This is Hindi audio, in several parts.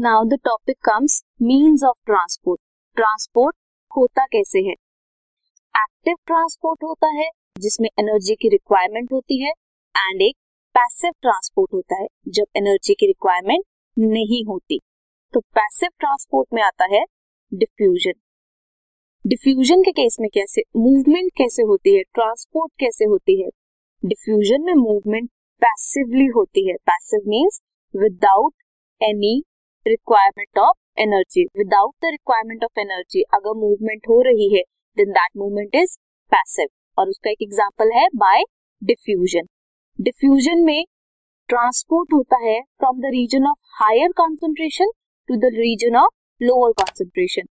Now the topic comes means of transport transport होता कैसे है? एक्टिव ट्रांसपोर्ट होता है, जिसमें एनर्जी की रिक्वायरमेंट होती है एंड एक पैसिव ट्रांसपोर्ट होता है, जब एनर्जी की रिक्वायरमेंट नहीं होती। तो पैसिव ट्रांसपोर्ट में आता है डिफ्यूजन डिफ्यूजन के केस में कैसे मूवमेंट कैसे होती है? ट्रांसपोर्ट कैसे होती है? डिफ्यूजन में मूवमेंट पैसिवली होती है। Passive means without any requirement of energy without the requirement of energy अगर मूवमेंट हो रही है then that movement is passive और उसका एक एग्जांपल है बाय डिफ्यूजन डिफ्यूजन में ट्रांसपोर्ट होता है from the region of higher concentration to the region of lower concentration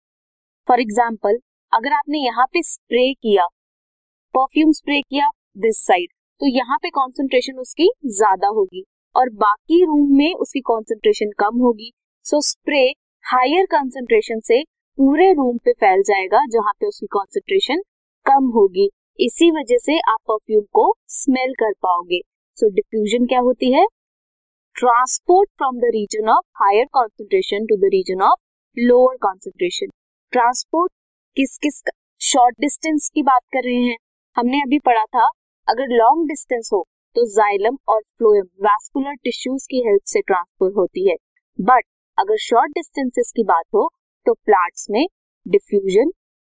for example अगर आपने यहाँ पे स्प्रे किया परफ्यूम स्प्रे किया दिस साइड तो यहाँ पे कॉन्सेंट्रेशन उसकी ज़्यादा होगी और बाकी रूम में उसकी कॉन्सेंट्रेशन कम होगी। सो स्प्रे हायर कॉन्सेंट्रेशन से पूरे रूम पे फैल जाएगा, जहाँ पे उसकी कॉन्सेंट्रेशन कम होगी। इसी वजह से आप परफ्यूम को स्मेल कर पाओगे। सो डिफ्यूजन क्या होती है? Transport from the region of higher concentration to the region of lower concentration transport किस किस शॉर्ट डिस्टेंस की बात कर रहे हैं। हमने अभी पढ़ा था, अगर लॉन्ग डिस्टेंस हो तो जाइलम और फ्लोएम वैस्कुलर टिश्यूज की हेल्प से ट्रांसफ़र होती है। बट अगर शॉर्ट डिस्टेंसेस की बात हो तो प्लांट्स में डिफ्यूजन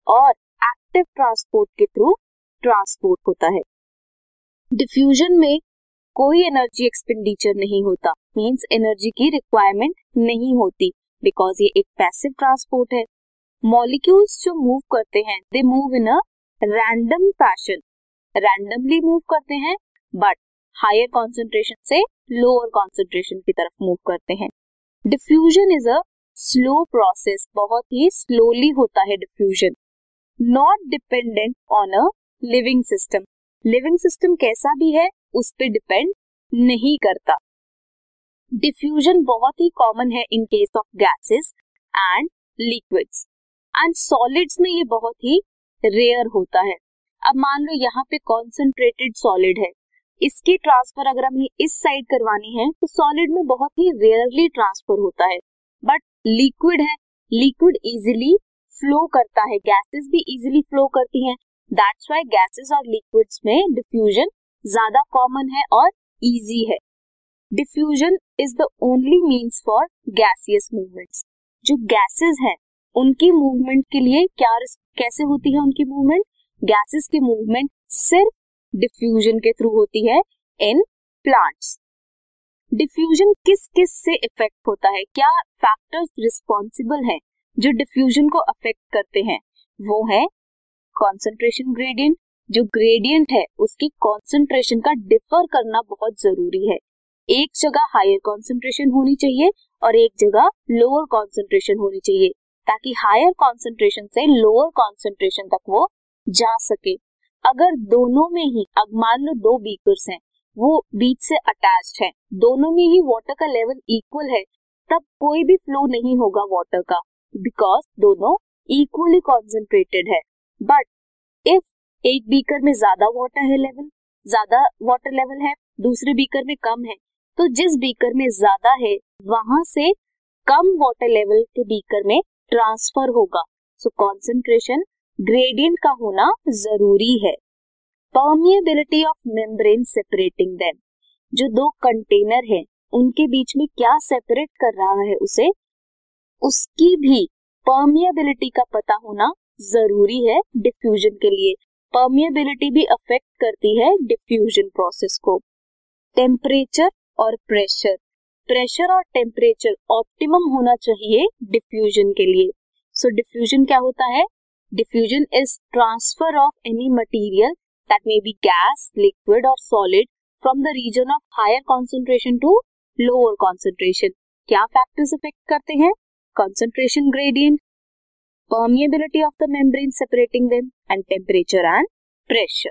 और एक्टिव ट्रांसपोर्ट के थ्रू ट्रांसपोर्ट होता है। डिफ्यूजन में कोई एनर्जी एक्सपेंडिचर नहीं होता मींस एनर्जी की रिक्वायरमेंट नहीं होती बिकॉज़ ये एक पैसिव ट्रांसपोर्ट है। मॉलिक्यूल्स जो मूव करते हैं they move in a random fashion randomly move करते हैं बट हायर कॉन्सेंट्रेशन से लोअर कॉन्सेंट्रेशन की तरफ़ मूव करते हैं। Diffusion is a slow process बहुत ही स्लोली होता है diffusion not dependent on a living system living system कैसा भी है, उस पर डिपेंड नहीं करता. डिफ्यूजन बहुत ही कॉमन है in case of gases and liquids and solids में ये बहुत ही रेयर होता है. अब मान लो यहाँ पे कॉन्सेंट्रेटेड सॉलिड है. इसकी ट्रांसफ़र अगर हमें इस साइड करवानी है तो सॉलिड में बहुत ही रेयरली ट्रांसफ़र होता है। बट लिक्विड है लिक्विड इजिली फ्लो करता है। गैसेस भी इजिली फ्लो करती हैं। दैट्स व्हाई गैसेस और लिक्विड्स में डिफ्यूजन ज़्यादा कॉमन है और इजी है। Diffusion is the only means for gaseous movements जो गैसेस हैं, उनकी मूवमेंट के लिए क्या कैसे होती है उनकी मूवमेंट गैसेस की मूवमेंट सिर्फ़ डिफ्यूजन के थ्रू होती है इन प्लांट्स डिफ्यूजन किस किस से इफ़ेक्ट होता है? क्या फैक्टर्स रिस्पॉन्सिबल हैं जो डिफ्यूजन को अफेक्ट करते हैं? वो है कॉन्सेंट्रेशन ग्रेडियंट जो ग्रेडियंट है, उसकी कॉन्सेंट्रेशन का डिफर करना बहुत ज़रूरी है। एक जगह हायर कॉन्सेंट्रेशन होनी चाहिए और एक जगह लोअर कॉन्सेंट्रेशन होनी चाहिए, ताकि हायर कॉन्सेंट्रेशन से लोअर कॉन्सेंट्रेशन तक वो जा सके। अगर दोनों में ही, अब मान लो दो बीकर्स हैं, वो बीच से अटैच्ड है, दोनों में ही वाटर का लेवल इक्वल है, तब कोई भी फ्लो नहीं होगा वाटर का बिकॉज़ दोनों इक्वली कॉन्सेंट्रेटेड है। बट इफ़ एक बीकर में ज़्यादा वाटर है लेवल ज़्यादा वाटर लेवल है, दूसरे बीकर में कम है तो जिस बीकर में ज़्यादा है, वहाँ से कम वाटर लेवल के बीकर में ट्रांसफ़र होगा। सो कॉन्सेंट्रेशन ग्रेडियंट का होना ज़रूरी है। Permeability of membrane separating them जो दो कंटेनर हैं उनके बीच में क्या सेपरेट कर रहा है उसे उसकी भी परमिएबिलिटी का पता होना ज़रूरी है डिफ्यूजन के लिए। परमिएबिलिटी भी अफेक्ट करती है डिफ्यूजन प्रोसेस को। टेम्परेचर और प्रेशर प्रेशर और टेम्परेचर ऑप्टिमम होना चाहिए डिफ्यूजन के लिए। सो so, डिफ्यूजन क्या होता है? Diffusion is transfer of any material that may be gas liquid और solid from the region of higher concentration to lower concentration क्या फैक्टर्स इफ़ेक्ट करते हैं? Concentration gradient permeability of the membrane separating them and temperature and pressure